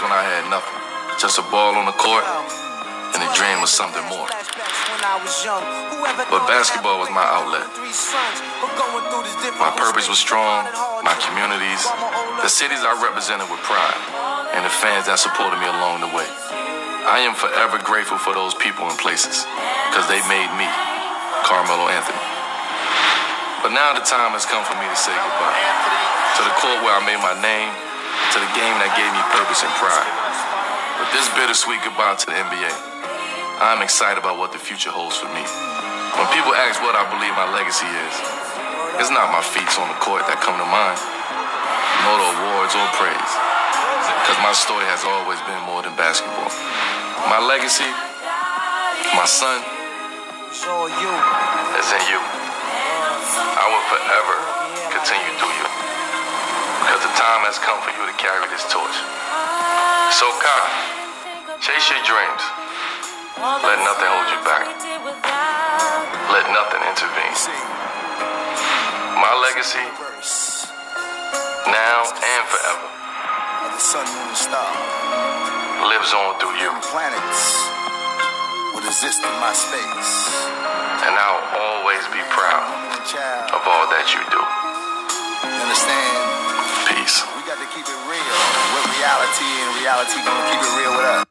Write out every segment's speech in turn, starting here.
when I had nothing. Just a ball on the court, and the dream was something more. But basketball was my outlet. My purpose was strong, my communities, the cities I represented with pride, and the fans that supported me along the way. I am forever grateful for those people and places, because they made me, Carmelo Anthony. But now the time has come for me to say goodbye. To the court where I made my name, to the game that gave me purpose and pride. With this bittersweet goodbye to the NBA, I'm excited about what the future holds for me. When people ask what I believe my legacy is, it's not my feats on the court that come to mind, nor the awards or praise. Because my story has always been more than basketball. My legacy, my son, is in you. I will forever continue through you. Time has come for you to carry this torch. So, Kai, chase your dreams. Let nothing hold you back. Let nothing intervene. My legacy, now and forever, The sun, moon, and star. lives on through you. Planets would exist in my space. And I'll always be proud of all that you do. you understand? Peace. We got to keep it real with reality, and reality gonna keep it real with us.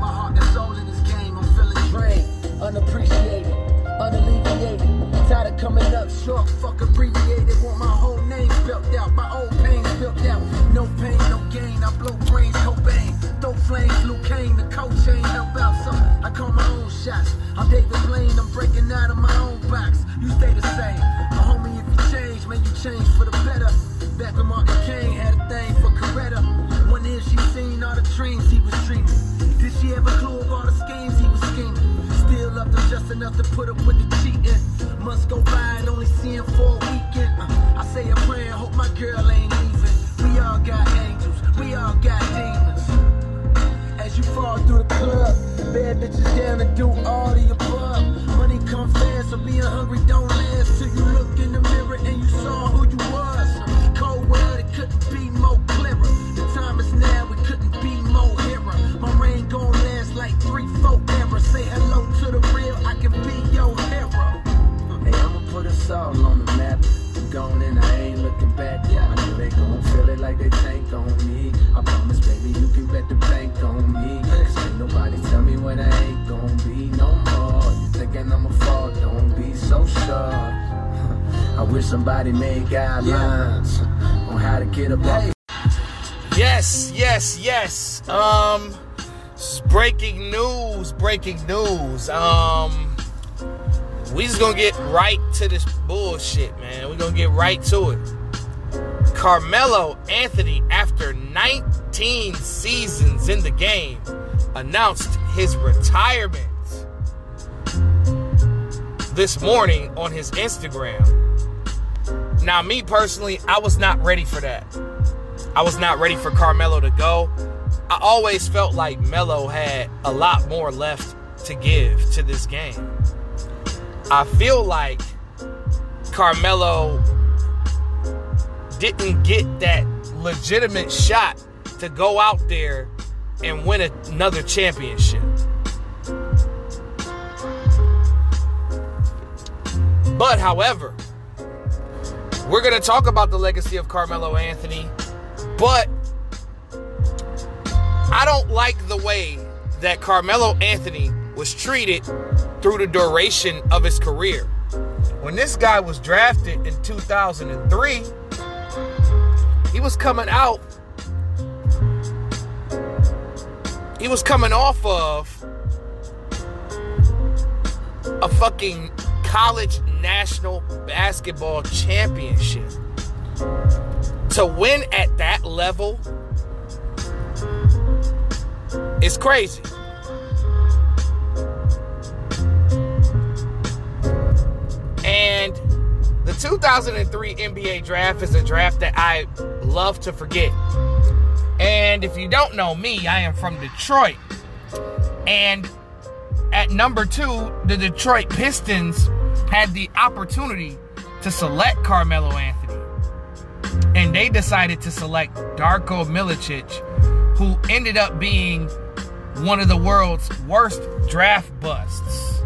My heart and soul in this game. I'm feeling drained, unappreciated, unalleviated. Tired of coming up short, fuck abbreviated. Want my whole name spelled out, my old pain spelled out. No pain, no gain. I blow brains, Cobain. Throw flames, Luke Kane. The coach ain't help out, so I call my own shots. I'm David Blaine, I'm breaking out of my own somebody made guidelines on how to get up off Yes, yes, yes. Um, breaking news, breaking news. Um, we just gonna get right to this bullshit, man. we gonna get right to it. Carmelo Anthony, after 19 seasons in the game, announced his retirement this morning on his Instagram. Now, me personally, I was not ready for that. I was not ready for Carmelo to go. I always felt like Melo had a lot more left to give to this game. I feel like Carmelo didn't get that legitimate shot to go out there and win another championship. But, however, we're going to talk about the legacy of Carmelo Anthony, but I don't like the way that Carmelo Anthony was treated through the duration of his career. When this guy was drafted in 2003, he was coming out, he was coming off of a fucking college national basketball championship. To win at that level is crazy. And the 2003 NBA draft is a draft that I love to forget. And if you don't know me, I am from Detroit. And at number two, the Detroit Pistons had the opportunity to select Carmelo Anthony. and they decided to select Darko Milicic, who ended up being one of the world's worst draft busts.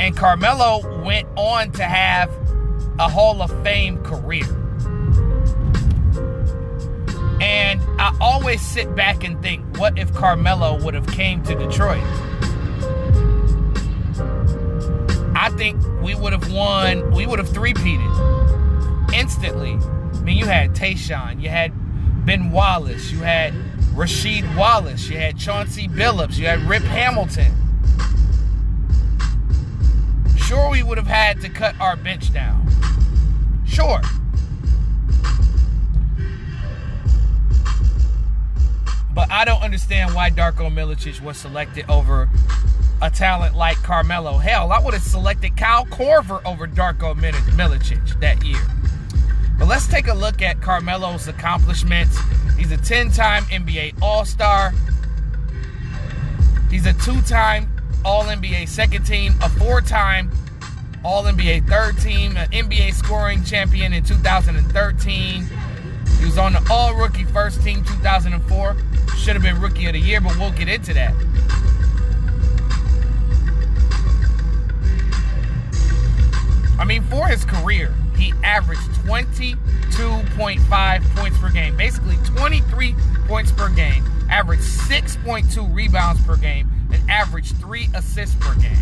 And Carmelo went on to have a Hall of Fame career. And I always sit back and think, what if Carmelo would have came to Detroit? I think we would have won, we would have three-peated instantly. I mean, you had Tayshaun, you had Ben Wallace, you had Rasheed Wallace, you had Chauncey Billups, you had Rip Hamilton. Sure, we would have had to cut our bench down. Sure. But I don't understand why Darko Milicic was selected over a talent like Carmelo. Hell, I would have selected Kyle Korver over Darko Milicic that year. But let's take a look at Carmelo's accomplishments. He's a 10 time NBA All Star. He's a two time All NBA second team, a four time All NBA third team, an NBA scoring champion in 2013. He was on the All Rookie First Team 2004. Should have been Rookie of the Year, but we'll get into that. I mean, for his career, he averaged 22.5 points per game, basically 23 points per game, averaged 6.2 rebounds per game, and averaged three assists per game.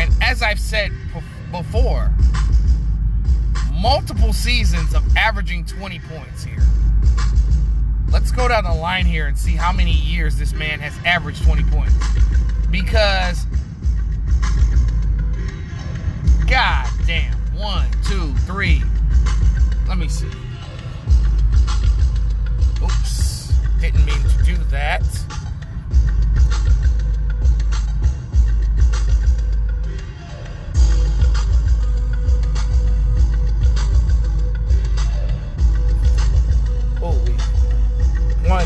And as I've said before, multiple seasons of averaging 20 points here. Let's go down the line here and see how many years this man has averaged 20 points. Because, god damn, one, two, three. Let me see. Oops, didn't mean to do that.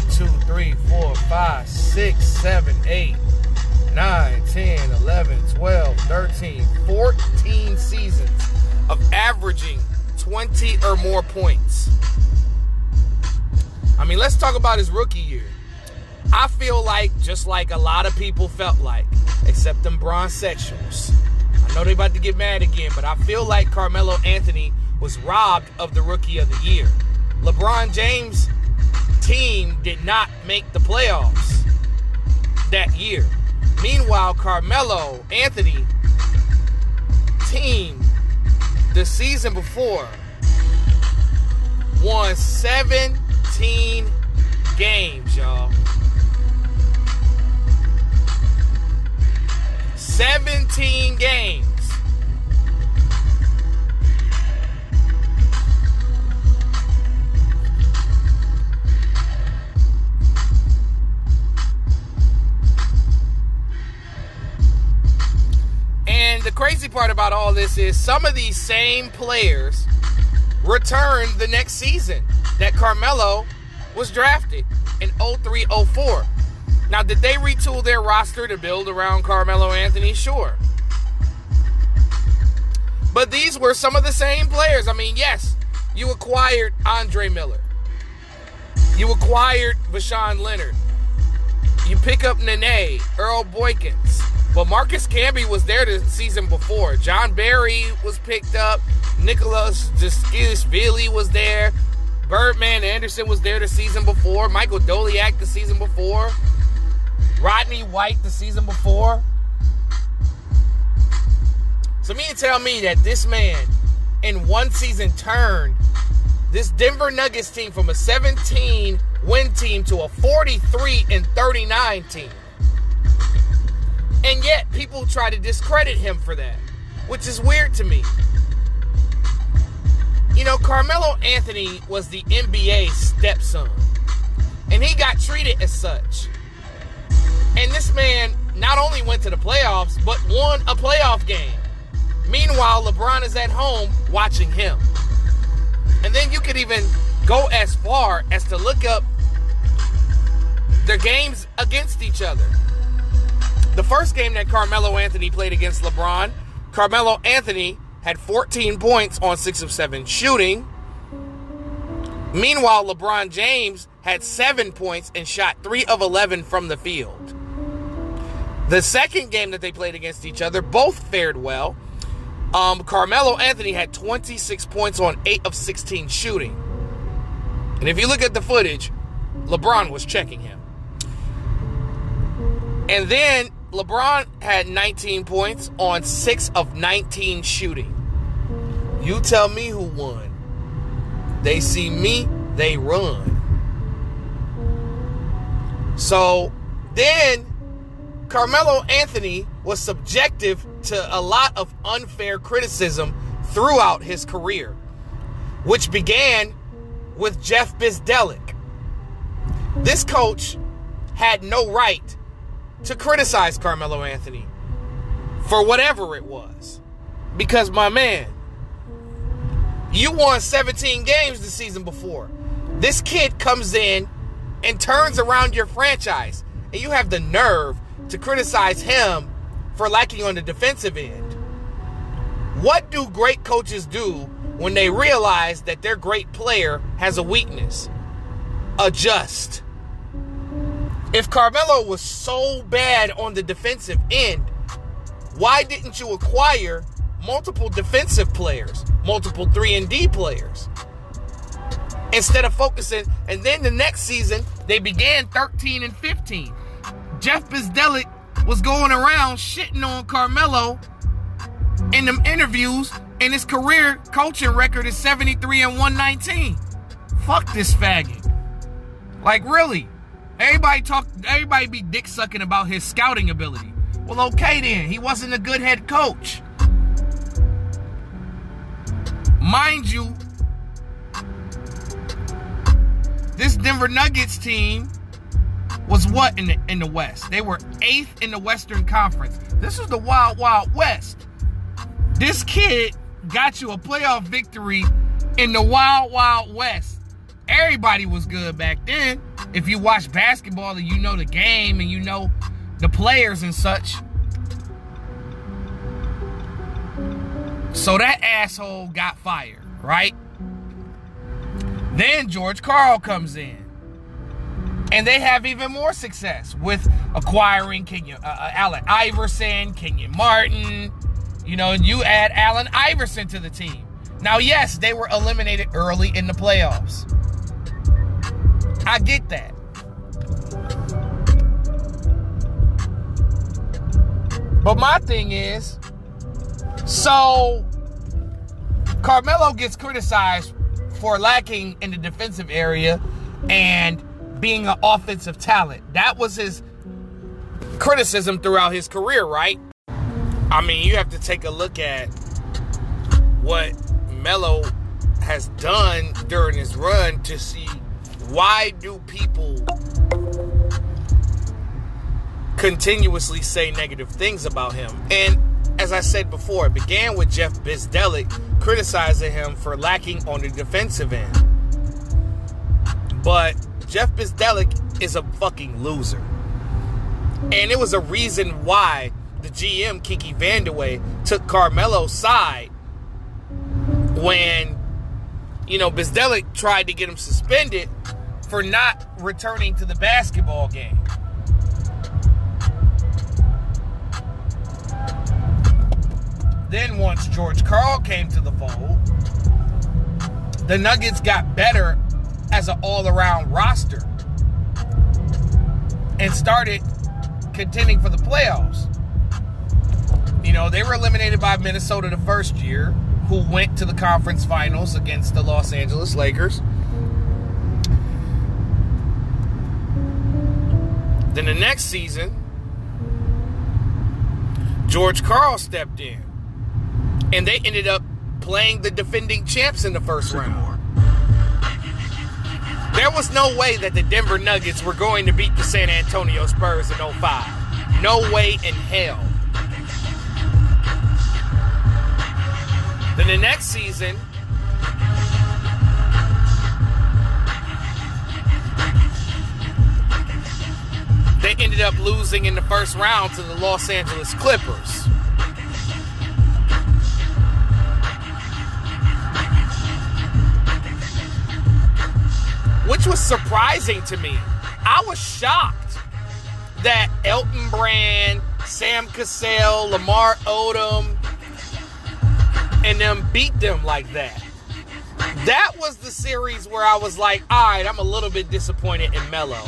One, two, three, four, five, six, seven, eight, 9, 10, 11, 12, 13, 14 seasons of averaging 20 or more points. I mean, let's talk about his rookie year. I feel like, just like a lot of people felt like, except them bronze sexuals. I know they're about to get mad again, but I feel like Carmelo Anthony was robbed of the rookie of the year. LeBron James' team did not make the playoffs that year. Meanwhile, Carmelo Anthony team the season before won 17 games, y'all. 17 games. The crazy part about all this is some of these same players returned the next season that Carmelo was drafted in 03 04. Now, did they retool their roster to build around Carmelo Anthony? Sure. But these were some of the same players. I mean, yes, you acquired Andre Miller. You acquired Voshon Lenard. You pick up Nene, Earl Boykins. But Marcus Camby was there the season before. Jon Barry was picked up. Nikoloz Tskitishvili was there. Birdman Anderson was there the season before. Michael Doleac the season before. Rodney White the season before. So me to tell me that this man in one season turned this Denver Nuggets team from a 17 win team to a 43 and 39 team. And yet people try to discredit him for that, which is weird to me. You know, Carmelo Anthony was the NBA stepson, and he got treated as such. And this man not only went to the playoffs, but won a playoff game. Meanwhile, LeBron is at home watching him. And then you could even go as far as to look up their games against each other. The first game that Carmelo Anthony played against LeBron Carmelo Anthony had 14 points on 6 of 7 shooting. Meanwhile, LeBron James had 7 points and shot 3 of 11 from the field. The second game that they played against each other, both fared well. Um, Carmelo Anthony had 26 points on 8 of 16 shooting. And if you look at the footage, LeBron was checking him. And then LeBron had 19 points on 6 of 19 shooting. You tell me who won. They see me, they run. So then Carmelo Anthony was subjective to a lot of unfair criticism throughout his career, which began with Jeff Bzdelik. This coach had no right to criticize Carmelo Anthony for whatever it was. Because, my man, you won 17 games the season before. This kid comes in and turns around your franchise, and you have the nerve to criticize him for lacking on the defensive end. What do great coaches do when they realize that their great player has a weakness? Adjust. If Carmelo was so bad on the defensive end, why didn't you acquire multiple defensive players, multiple 3 and D players? Instead of focusing, and then the next season they began 13 and 15. Jeff Bzdelik was going around shitting on Carmelo in them interviews, and his career coaching record is 73 and 119. Fuck this faggot. Like really. Everybody talk everybody be dick sucking about his scouting ability. Well, okay then. He wasn't a good head coach. Mind you, this Denver Nuggets team was what in the in the West? They were eighth in the Western Conference. This is the Wild Wild West. This kid got you a playoff victory in the Wild Wild West. Everybody was good back then. If you watch basketball and you know the game and you know the players and such. So that asshole got fired, right? Then George Karl comes in. And they have even more success with acquiring Kenyon, uh, uh, Allen Iverson, Kenyon Martin. You know, you add Allen Iverson to the team. Now, yes, they were eliminated early in the playoffs. I get that. But my thing is, so Carmelo gets criticized for lacking in the defensive area and being an offensive talent. That was his criticism throughout his career, right? I mean, you have to take a look at what Melo has done during his run to see why do people continuously say negative things about him. And as I said before, it began with Jeff Bzdelik criticizing him for lacking on the defensive end. But Jeff Bzdelik is a fucking loser. And it was a reason why the GM, Kiki Vandeweghe, took Carmelo's side when, you know, Bzdelik tried to get him suspended for not returning to the basketball game. Then, once George Karl came to the fold, the Nuggets got better as an all around roster and started contending for the playoffs. You know, they were eliminated by Minnesota the first year, who went to the conference finals against the Los Angeles Lakers. Then the next season, George Karl stepped in. And they ended up playing the defending champs in the first round. There was no way that the Denver Nuggets were going to beat the San Antonio Spurs in 05. No way in hell. Then the next season, they ended up losing in the first round to the Los Angeles Clippers. Which was surprising to me. I was shocked that Elton Brand, Sam Cassell, Lamar Odom, and them beat them like that. That was the series where I was like, all right, I'm a little bit disappointed in Melo.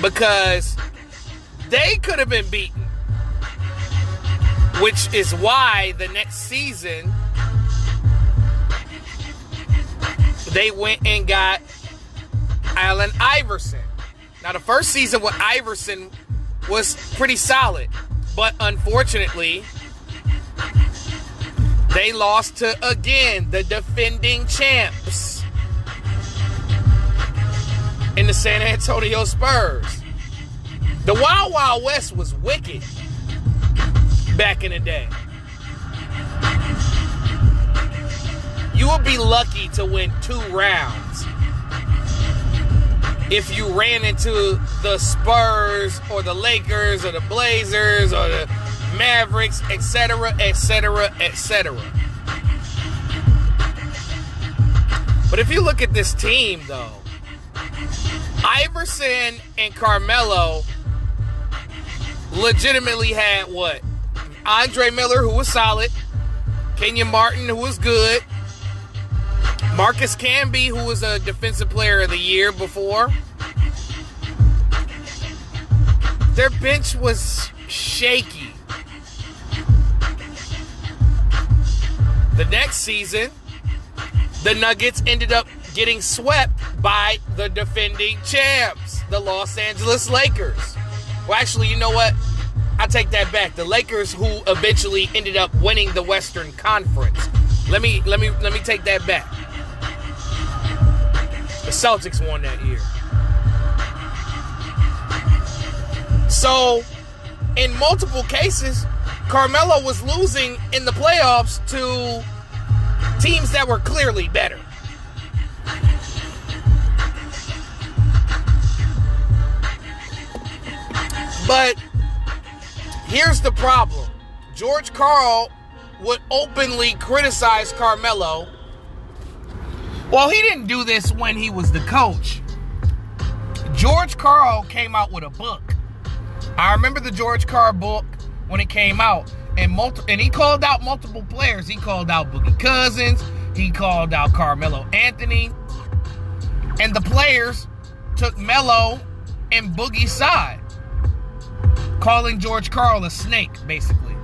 Because they could have been beaten. Which is why the next season they went and got Allen Iverson. Now, the first season with Iverson was pretty solid, but unfortunately, they lost to, again, the defending champs in the San Antonio Spurs. The Wild Wild West was wicked back in the day. You would be lucky to win two rounds if you ran into the Spurs or the Lakers or the Blazers or the Mavericks, etc., etc., etc. But if you look at this team, though, Iverson and Carmelo legitimately had what? Andre Miller, who was solid, Kenyon Martin, who was good, Marcus Camby, who was a defensive player of the year before. Their bench was shaky. The next season, the Nuggets ended up getting swept by the defending champs, the Los Angeles Lakers. Well, actually, you know what? I take that back. The Lakers who eventually ended up winning the Western Conference. Let me let me let me take that back. The Celtics won that year. So, in multiple cases, Carmelo was losing in the playoffs to teams that were clearly better. But here's the problem George Karl would openly criticize Carmelo. Well, he didn't do this when he was the coach. George Karl came out with a book. I remember the George Karl book when it came out, and multi- and he called out multiple players. He called out Boogie Cousins. He called out Carmelo Anthony, and the players took Melo and Boogie's side, calling George Karl a snake, basically.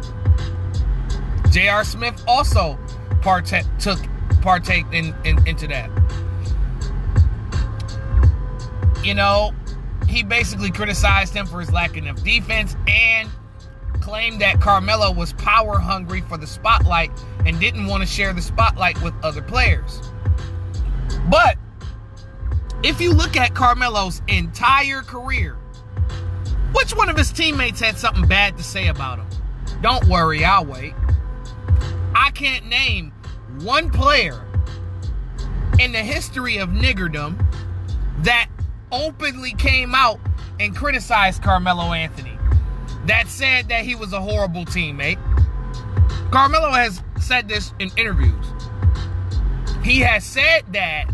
J.R. Smith also partake took partake in, in into that. You know, he basically criticized him for his lacking of defense and claimed that Carmelo was power hungry for the spotlight and didn't want to share the spotlight with other players. But if you look at Carmelo's entire career, which one of his teammates had something bad to say about him? Don't worry, I'll wait. I can't name one player in the history of niggerdom that openly came out and criticized Carmelo Anthony. That said that he was a horrible teammate. Carmelo has said this in interviews. He has said that,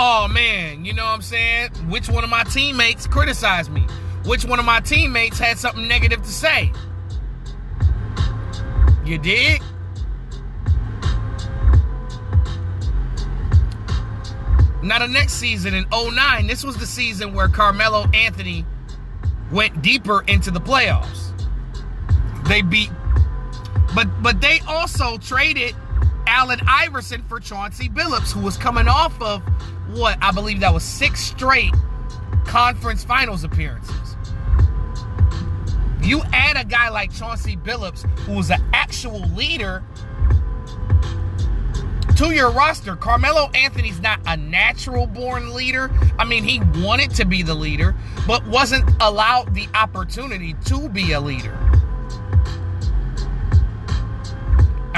oh man, you know what I'm saying? Which one of my teammates criticized me? Which one of my teammates had something negative to say? You dig? Now, the next season in 09, this was the season where Carmelo Anthony went deeper into the playoffs. They beat, but but they also traded Allen Iverson for Chauncey Billups, who was coming off of what I believe that was six straight conference finals appearances. You add a guy like Chauncey Billups, who was an actual leader to your roster. Carmelo Anthony's not a natural born leader. I mean, he wanted to be the leader, but wasn't allowed the opportunity to be a leader.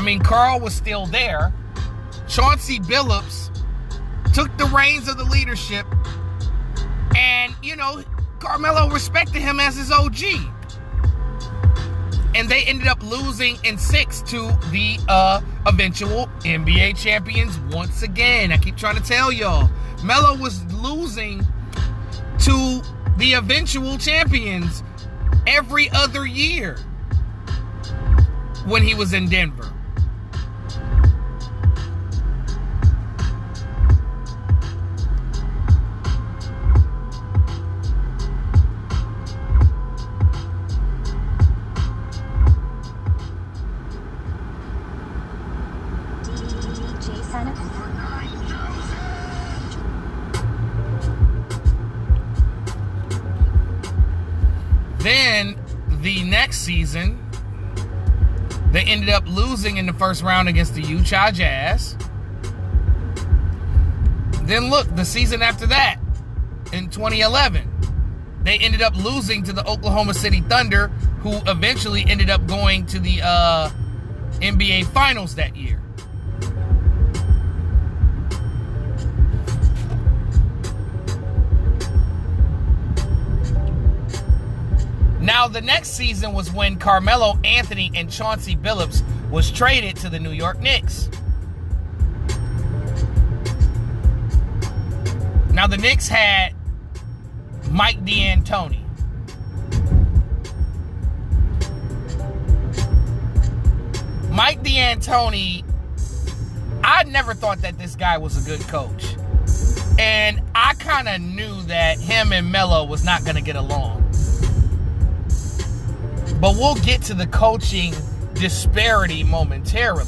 Mean, Karl was still there. Chauncey Billups took the reins of the leadership, and, you know, Carmelo respected him as his OG. and they ended up losing in six to the uh, eventual NBA champions once again. I keep trying to tell y'all, Melo was losing to the eventual champions every other year when he was in Denver. First round against the Utah Jazz. Then look, the season after that, in 2011, they ended up losing to the Oklahoma City Thunder, who eventually ended up going to the uh, NBA Finals that year. Now, the next season was when Carmelo Anthony and Chauncey Billups was traded to the New York Knicks. Now, the Knicks had Mike D'Antoni. Mike D'Antoni, I never thought that this guy was a good coach. And I kind of knew that him and Melo was not going to get along. But we'll get to the coaching disparity momentarily.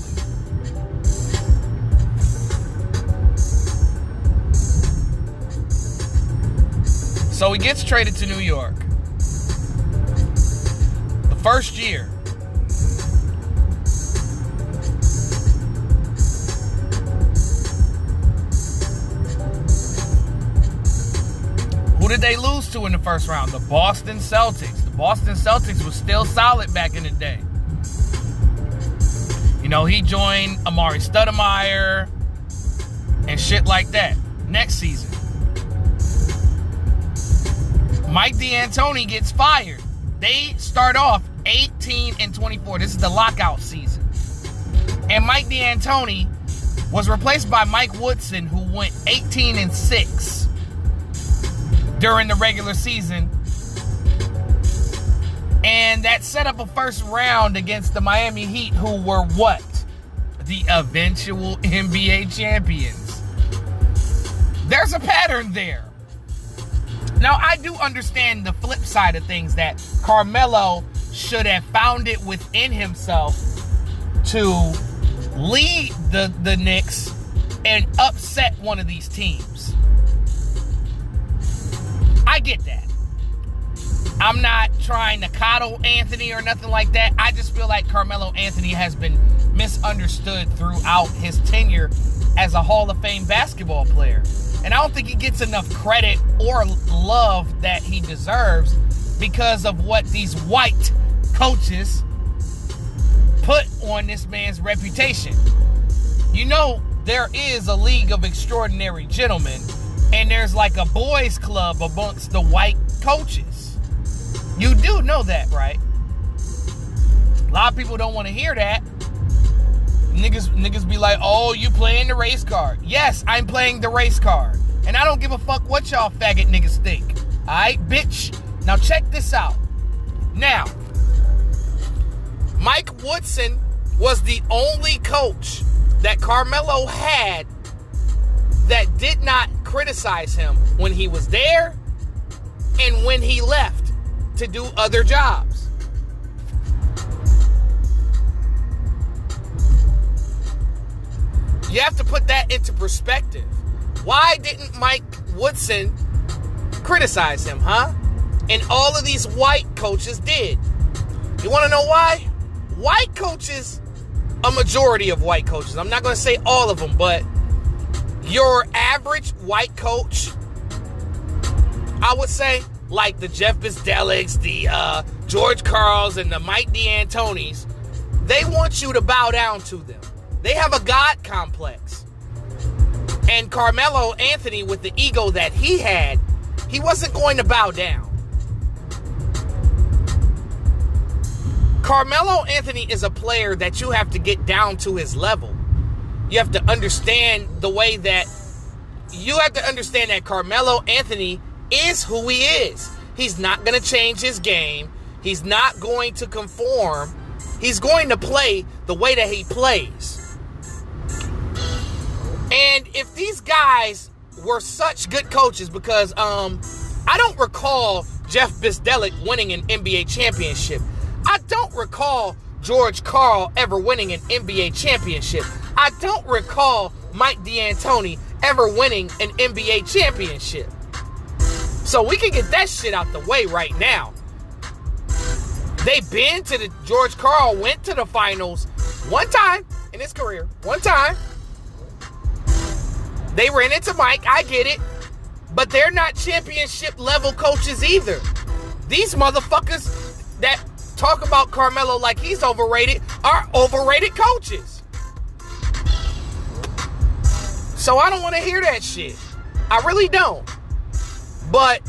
So he gets traded to New York. The first year. Who did they lose to in the first round? The Boston Celtics. The Boston Celtics was still solid back in the day. You know, he joined Amar'e Stoudemire and shit like that. Next season. Mike D'Antoni gets fired. They start off 18 and 24. This is the lockout season. And Mike D'Antoni was replaced by Mike Woodson, who went 18 and 6 during the regular season. And that set up a first round against the Miami Heat, who were what? The eventual NBA champions. There's a pattern there. Now, I do understand the flip side of things that Carmelo should have found it within himself to lead the, the Knicks and upset one of these teams. I get that. I'm not trying to coddle Anthony or nothing like that. I just feel like Carmelo Anthony has been misunderstood throughout his tenure as a Hall of Fame basketball player. And I don't think he gets enough credit or love that he deserves because of what these white coaches put on this man's reputation. You know, there is a league of extraordinary gentlemen, and there's like a boys' club amongst the white coaches. You do know that, right? A lot of people don't want to hear that. Niggas, niggas be like, oh, you playing the race card. Yes, I'm playing the race card. And I don't give a fuck what y'all faggot niggas think. Alright, bitch? Now check this out. Now, Mike Woodson was the only coach that Carmelo had that did not criticize him when he was there and when he left to do other jobs. You have to put that into perspective. Why didn't Mike Woodson criticize him, huh? And all of these white coaches did. You want to know why? White coaches, a majority of white coaches, I'm not going to say all of them, but your average white coach, I would say, like the Jeff Bzdeliks, the uh, George Karls, and the Mike D'Antonis, they want you to bow down to them. They have a God complex. And Carmelo Anthony, with the ego that he had, he wasn't going to bow down. Carmelo Anthony is a player that you have to get down to his level. You have to understand the way that you have to understand that Carmelo Anthony is who he is. He's not going to change his game. He's not going to conform. He's going to play the way that he plays. And if these guys were such good coaches, because um, I don't recall Jeff Bzdelik winning an NBA championship. I don't recall George Karl ever winning an NBA championship. I don't recall Mike D'Antoni ever winning an NBA championship. So we can get that shit out the way right now. They've been to the George Karl went to the finals one time in his career. One time. They ran into Mike, I get it. But they're not championship level coaches either. These motherfuckers that talk about Carmelo like he's overrated are overrated coaches. So I don't want to hear that shit. I really don't. But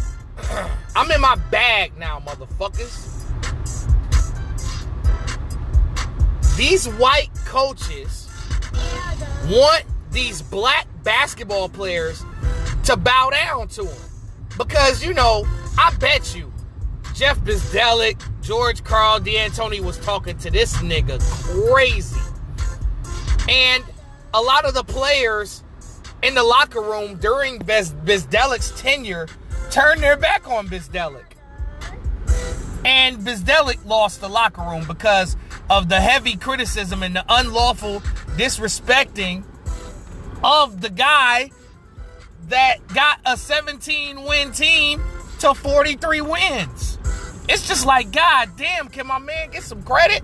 I'm in my bag now, motherfuckers. These white coaches want these black basketball players to bow down to them. Because, you know, I bet you Jeff Bzdelik, George Karl, D'Antoni was talking to this nigga crazy. And a lot of the players in the locker room during Biz- Bzdelik's tenure turned their back on Bzdelik. And Bzdelik lost the locker room because of the heavy criticism and the unlawful disrespecting of the guy that got a 17 win team to 43 wins. It's just like, God damn, can my man get some credit?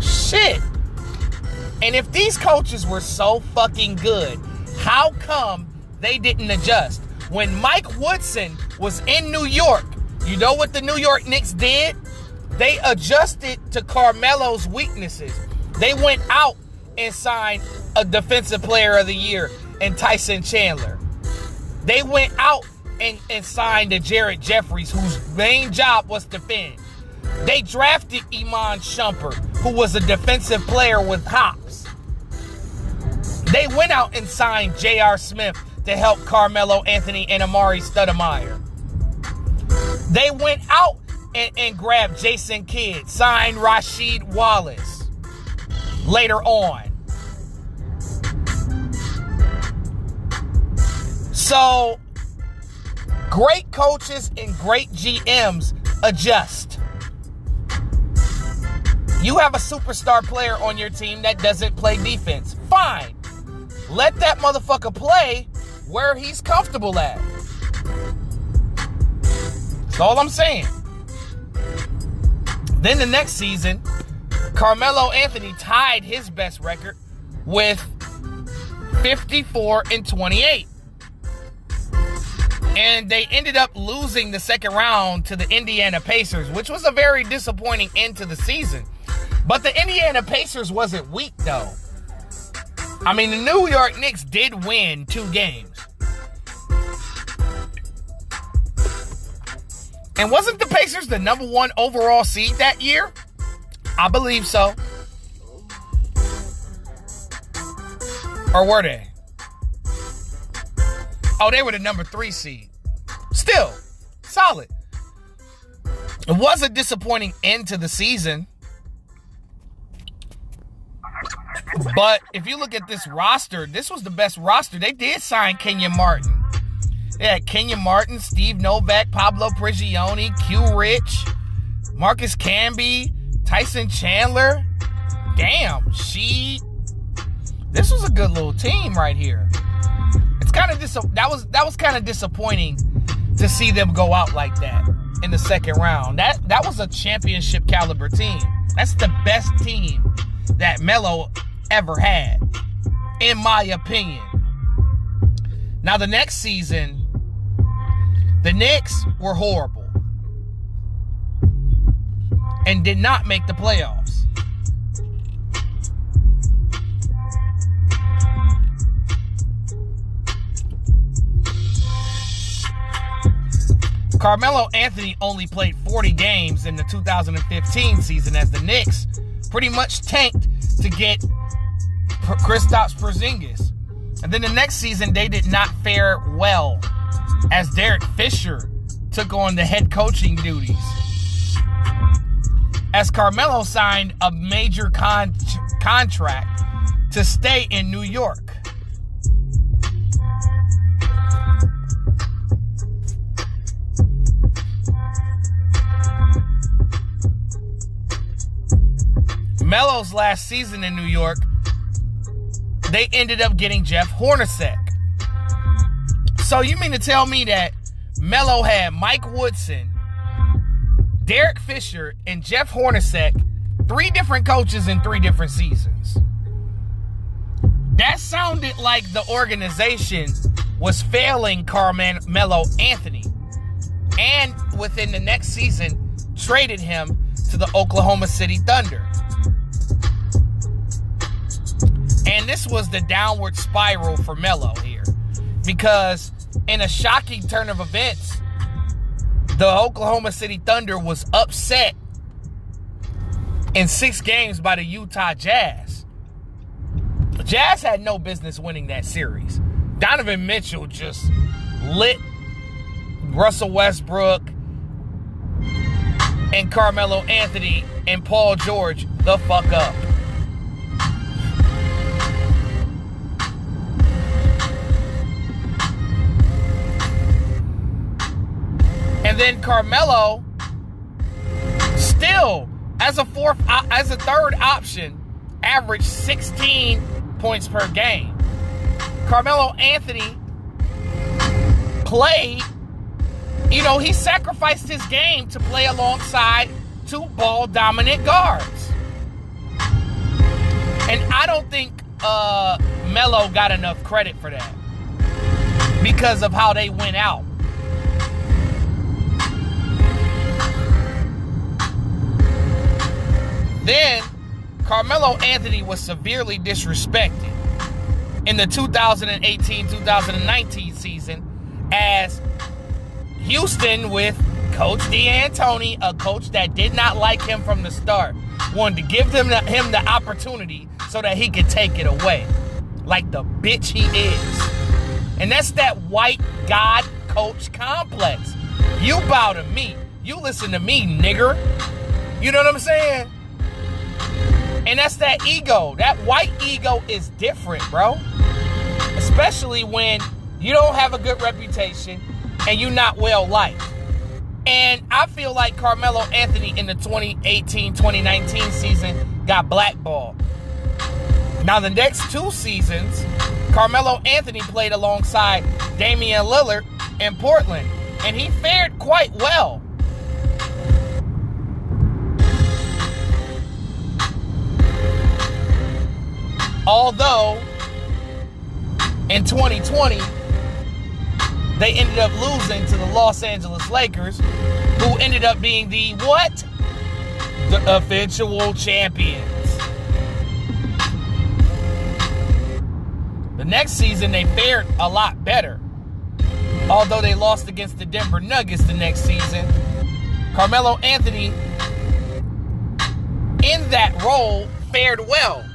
Shit. And if these coaches were so fucking good, how come they didn't adjust? When Mike Woodson was in New York, you know what the New York Knicks did? They adjusted to Carmelo's weaknesses. They went out and signed a defensive player of the year in Tyson Chandler. They went out and, and signed a Jared Jeffries, whose main job was defend. They drafted Iman Shumpert, who was a defensive player with hops. They went out and signed J.R. Smith to help Carmelo Anthony and Amar'e Stoudemire. They went out and, and grabbed Jason Kidd, signed Rasheed Wallace later on. So, great coaches and great GMs adjust. You have a superstar player on your team that doesn't play defense. Fine. Let that motherfucker play where he's comfortable at. That's all I'm saying. Then the next season, Carmelo Anthony tied his best record with 54 and 28. And they ended up losing the second round to the Indiana Pacers, which was a very disappointing end to the season. But the Indiana Pacers wasn't weak though. I mean, the New York Knicks did win two games. And wasn't the Pacers the number one overall seed that year? I believe so. Or were they? Oh, they were the number three seed. Still, solid. It was a disappointing end to the season. But if you look at this roster, this was the best roster. They did sign Kenyon Martin. They Kenyon Martin, Steve Novak, Pablo Prigioni, Q Rich, Marcus Camby, Tyson Chandler. Damn, she. This was a good little team right here. It's kind of dis- that was that was kind of disappointing to see them go out like that in the second round. That that was a championship caliber team. That's the best team that Melo ever had, in my opinion. Now the next season, the Knicks were horrible and did not make the playoffs. Carmelo Anthony only played 40 games in the 2015 season as the Knicks pretty much tanked to get Kristaps Porzingis. And then the next season, they did not fare well as Derek Fisher took on the head coaching duties. As Carmelo signed a major con- contract to stay in New York. Melo's last season in New York, they ended up getting Jeff Hornacek. So you mean to tell me that Melo had Mike Woodson, Derek Fisher, and Jeff Hornacek, three different coaches in three different seasons? That sounded like the organization was failing Carmen Carmelo Anthony. And within the next season, traded him to the Oklahoma City Thunder. And this was the downward spiral for Melo here. Because in a shocking turn of events, the Oklahoma City Thunder was upset in six games by the Utah Jazz. The Jazz had no business winning that series. Donovan Mitchell just lit Russell Westbrook and Carmelo Anthony and Paul George the fuck up. Then Carmelo still as a fourth as a third option averaged 16 points per game. Carmelo Anthony played you know, he sacrificed his game to play alongside two ball dominant guards. And I don't think uh, Melo got enough credit for that because of how they went out. Then Carmelo Anthony was severely disrespected in the 2018 2019 season as Houston with Coach D'Antoni, a coach that did not like him from the start, wanted to give him the, him the opportunity so that he could take it away, like the bitch he is. And that's that white God coach complex. You bow to me. You listen to me, nigger. You know what I'm saying? And that's that ego. That white ego is different, bro. Especially when you don't have a good reputation and you're not well liked. And I feel like Carmelo Anthony in the 2018 2019 season got blackballed. Now, the next two seasons, Carmelo Anthony played alongside Damian Lillard in Portland, and he fared quite well. Although in 2020, they ended up losing to the Los Angeles Lakers, who ended up being the what? The eventual champions. The next season, they fared a lot better. Although they lost against the Denver Nuggets the next season, Carmelo Anthony, in that role, fared well,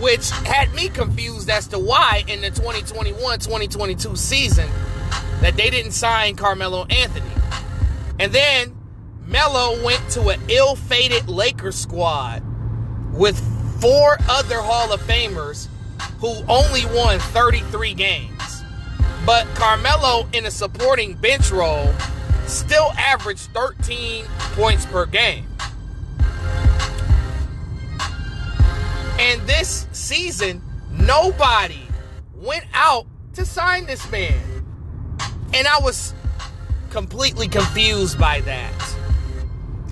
which had me confused as to why in the 2021 2022 season that they didn't sign Carmelo Anthony. And then Melo went to an ill fated Lakers squad with four other Hall of Famers who only won 33 games. But Carmelo, in a supporting bench role, still averaged 13 points per game. And this season, nobody went out to sign this man. And I was completely confused by that.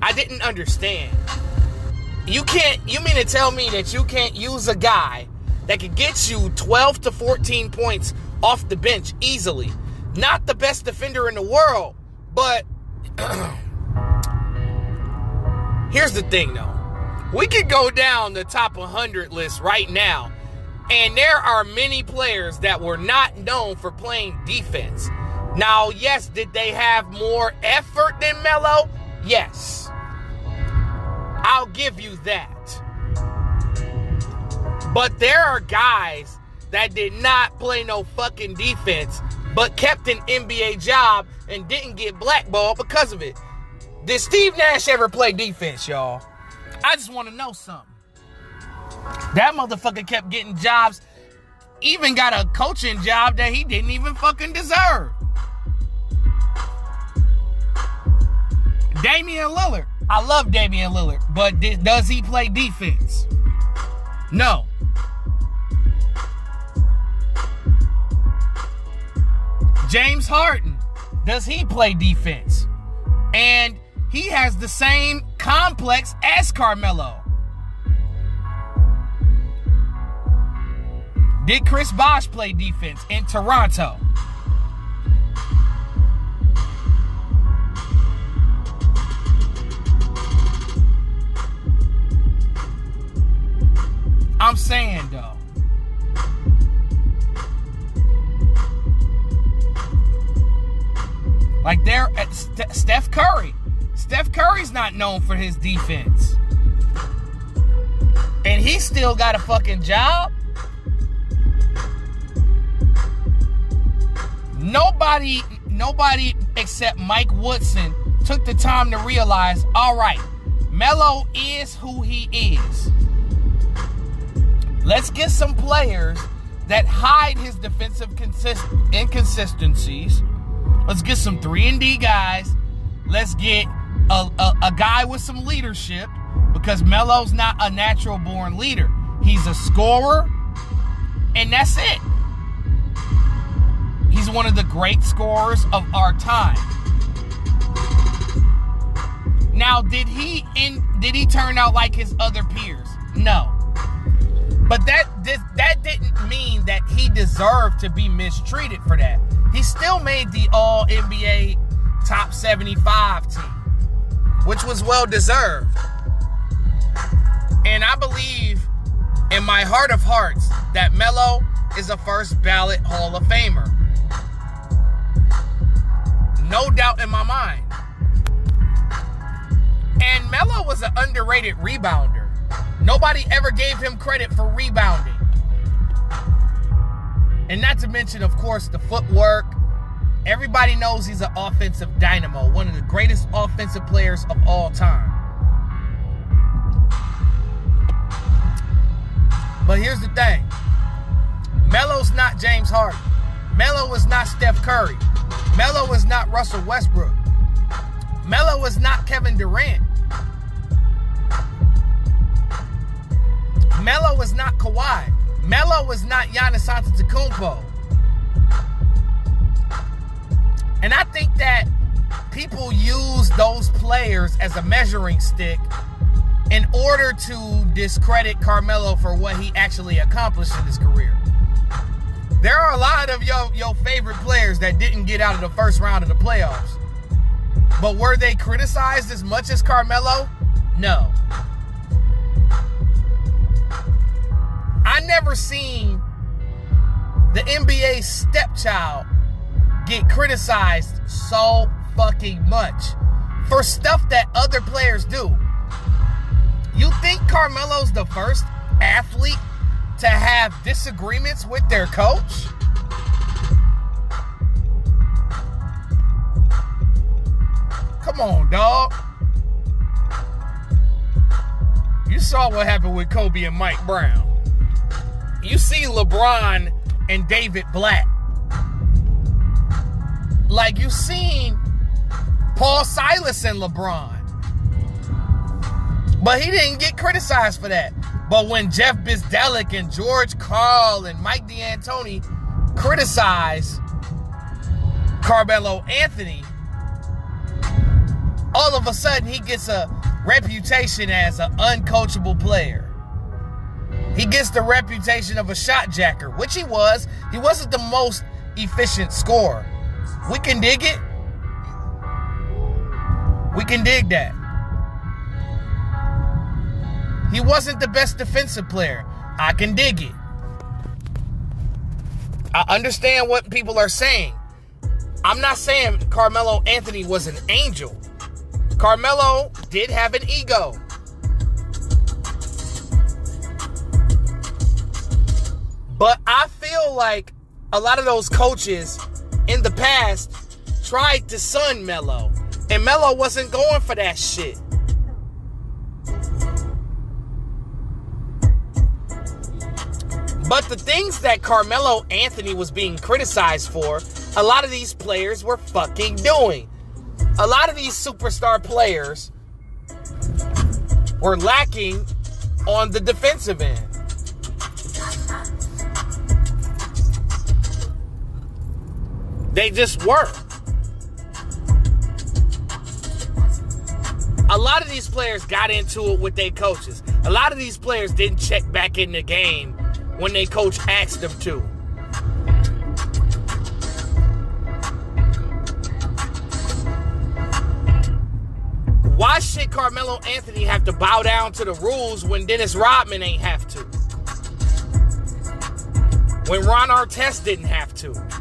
I didn't understand. You can't, you mean to tell me that you can't use a guy that could get you 12 to 14 points off the bench easily? Not the best defender in the world, but here's the thing though. We could go down the top 100 list right now, and there are many players that were not known for playing defense Now, yes, did they have more effort than Melo? Yes. I'll give you that. But there are guys that did not play no fucking defense, but kept an NBA job and didn't get blackballed because of it. Did Steve Nash ever play defense, y'all? I just want to know something. That motherfucker kept getting jobs, even got a coaching job that he didn't even fucking deserve. Damian Lillard. I love Damian Lillard, but di- does he play defense? No. James Harden. Does he play defense? And he has the same complex as Carmelo. Did Chris Bosh play defense in Toronto? I'm saying though. Like there, St- Steph Curry. Steph Curry's not known for his defense. And he still got a fucking job. Nobody, nobody except Mike Woodson took the time to realize, all right, Melo is who he is. Let's get some players that hide his defensive consist- inconsistencies. Let's get some 3 and D guys. Let's get a, a, a guy with some leadership because Melo's not a natural born leader. He's a scorer, and that's it. He's one of the great scorers of our time. Now, did he in did he turn out like his other peers? No. But that this, that didn't mean that he deserved to be mistreated for that. He still made the All NBA Top 75 team, which was well deserved. And I believe in my heart of hearts that Melo is a first ballot Hall of Famer. No doubt in my mind. And Melo was an underrated rebounder. Nobody ever gave him credit for rebounding. And not to mention, of course, the footwork. Everybody knows he's an offensive dynamo, one of the greatest offensive players of all time. But here's the thing Melo's not James Harden. Melo is not Steph Curry. Melo is not Russell Westbrook. Melo is not Kevin Durant. Melo is not Kawhi. Melo is not Giannis Antetokounmpo. And I think that people use those players as a measuring stick in order to discredit Carmelo for what he actually accomplished in his career. There are a lot of your, your favorite players that didn't get out of the first round of the playoffs. But were they criticized as much as Carmelo? No. I never seen the NBA stepchild get criticized so fucking much for stuff that other players do. You think Carmelo's the first athlete to have disagreements with their coach? Come on, dog. You saw what happened with Kobe and Mike Brown. You see LeBron and David Blatt. Like you've seen Paul Silas and LeBron. But he didn't get criticized for that. But when Jeff Bzdelik and George Karl and Mike D'Antoni criticize Carmelo Anthony, all of a sudden he gets a reputation as an uncoachable player. He gets the reputation of a shot jacker, which he was. He wasn't the most efficient scorer. We can dig it. We can dig that. He wasn't the best defensive player. I can dig it. I understand what people are saying. I'm not saying Carmelo Anthony was an angel. Carmelo did have an ego. But I feel like a lot of those coaches in the past tried to sun Melo, and Melo wasn't going for that shit. But the things that Carmelo Anthony was being criticized for, a lot of these players were fucking doing. A lot of these superstar players were lacking on the defensive end. They just were. A lot of these players got into it with their coaches. A lot of these players didn't check back in the game when their coach asked them to. Why should Carmelo Anthony have to bow down to the rules when Dennis Rodman ain't have to? When Ron Artest didn't have to?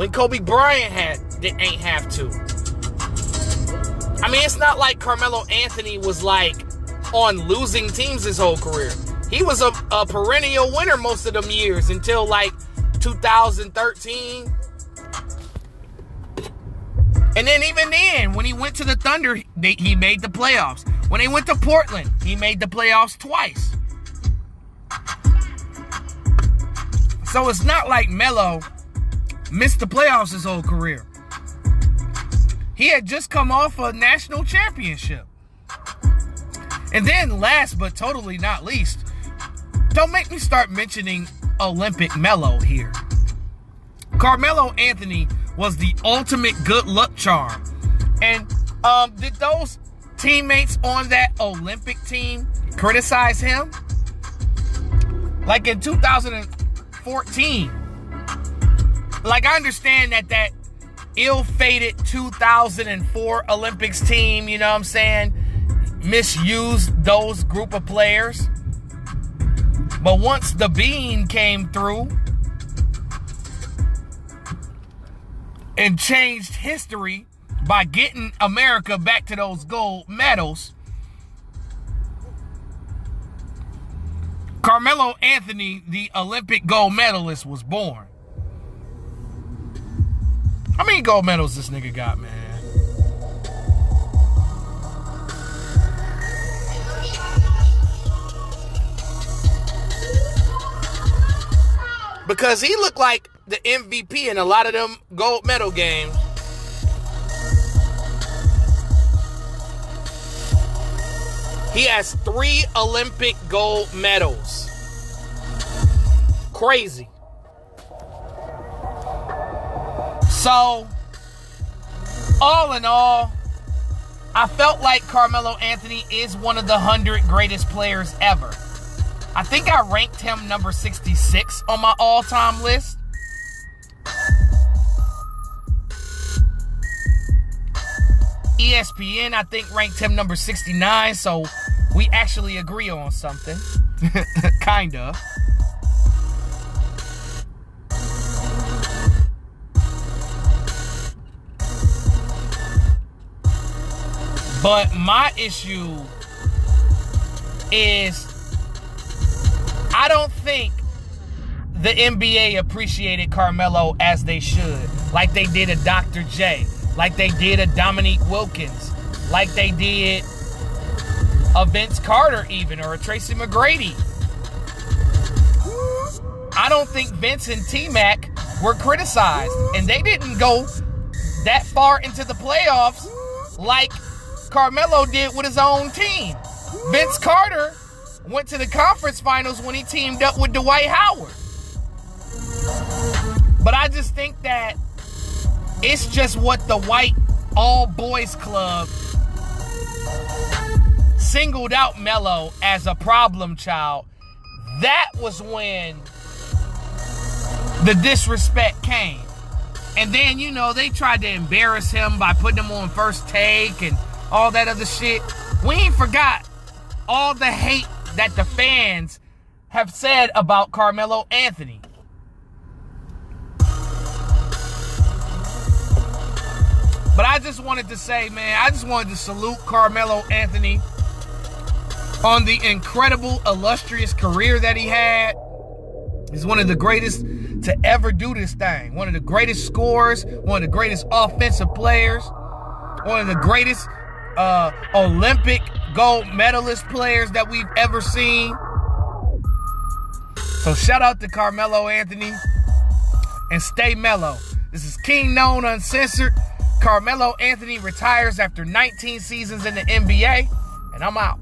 When Kobe Bryant had did ain't have to? I mean, it's not like Carmelo Anthony was like on losing teams his whole career. He was a, a perennial winner most of them years until like 2013. And then even then, when he went to the Thunder, they, he made the playoffs. When he went to Portland, he made the playoffs twice. So it's not like Melo missed the playoffs his whole career. He had just come off a national championship. And then, last but totally not least, don't make me start mentioning Olympic Melo here. Carmelo Anthony was the ultimate good luck charm. And um, did those teammates on that Olympic team criticize him? Like in 2014. Like I understand that that ill-fated 2004 Olympics team, you know what I'm saying, misused those group of players. But once the bean came through, and changed history by getting America back to those gold medals. Carmelo Anthony, the Olympic gold medalist, was born. How many gold medals this nigga got, man? Because he looked like the MVP in a lot of them gold medal games. He has three Olympic gold medals. Crazy. So, all in all, I felt like Carmelo Anthony is one of the 100 greatest players ever. I think I ranked him number 66 on my all time list. ESPN, I think, ranked him number 69, so we actually agree on something. kind of. But my issue is I don't think the NBA appreciated Carmelo as they should, like they did a Dr. J like they did a Dominique Wilkins, like they did a Vince Carter, even, or a Tracy McGrady. I don't think Vince and T Mac were criticized, and they didn't go that far into the playoffs like Carmelo did with his own team. Vince Carter went to the conference finals when he teamed up with Dwight Howard. But I just think that it's just what the white all boys club singled out Melo as a problem child. That was when the disrespect came. And then, you know, they tried to embarrass him by putting him on first take and all that other shit. We ain't forgot all the hate that the fans have said about Carmelo Anthony. But I just wanted to say, man, I just wanted to salute Carmelo Anthony on the incredible, illustrious career that he had. He's one of the greatest to ever do this thing. One of the greatest scorers, one of the greatest offensive players, one of the greatest uh, Olympic gold medalist players that we've ever seen. So shout out to Carmelo Anthony and stay mellow. This is Kingknown Uncensored. Carmelo Anthony retires after 19 seasons in the NBA, and I'm out.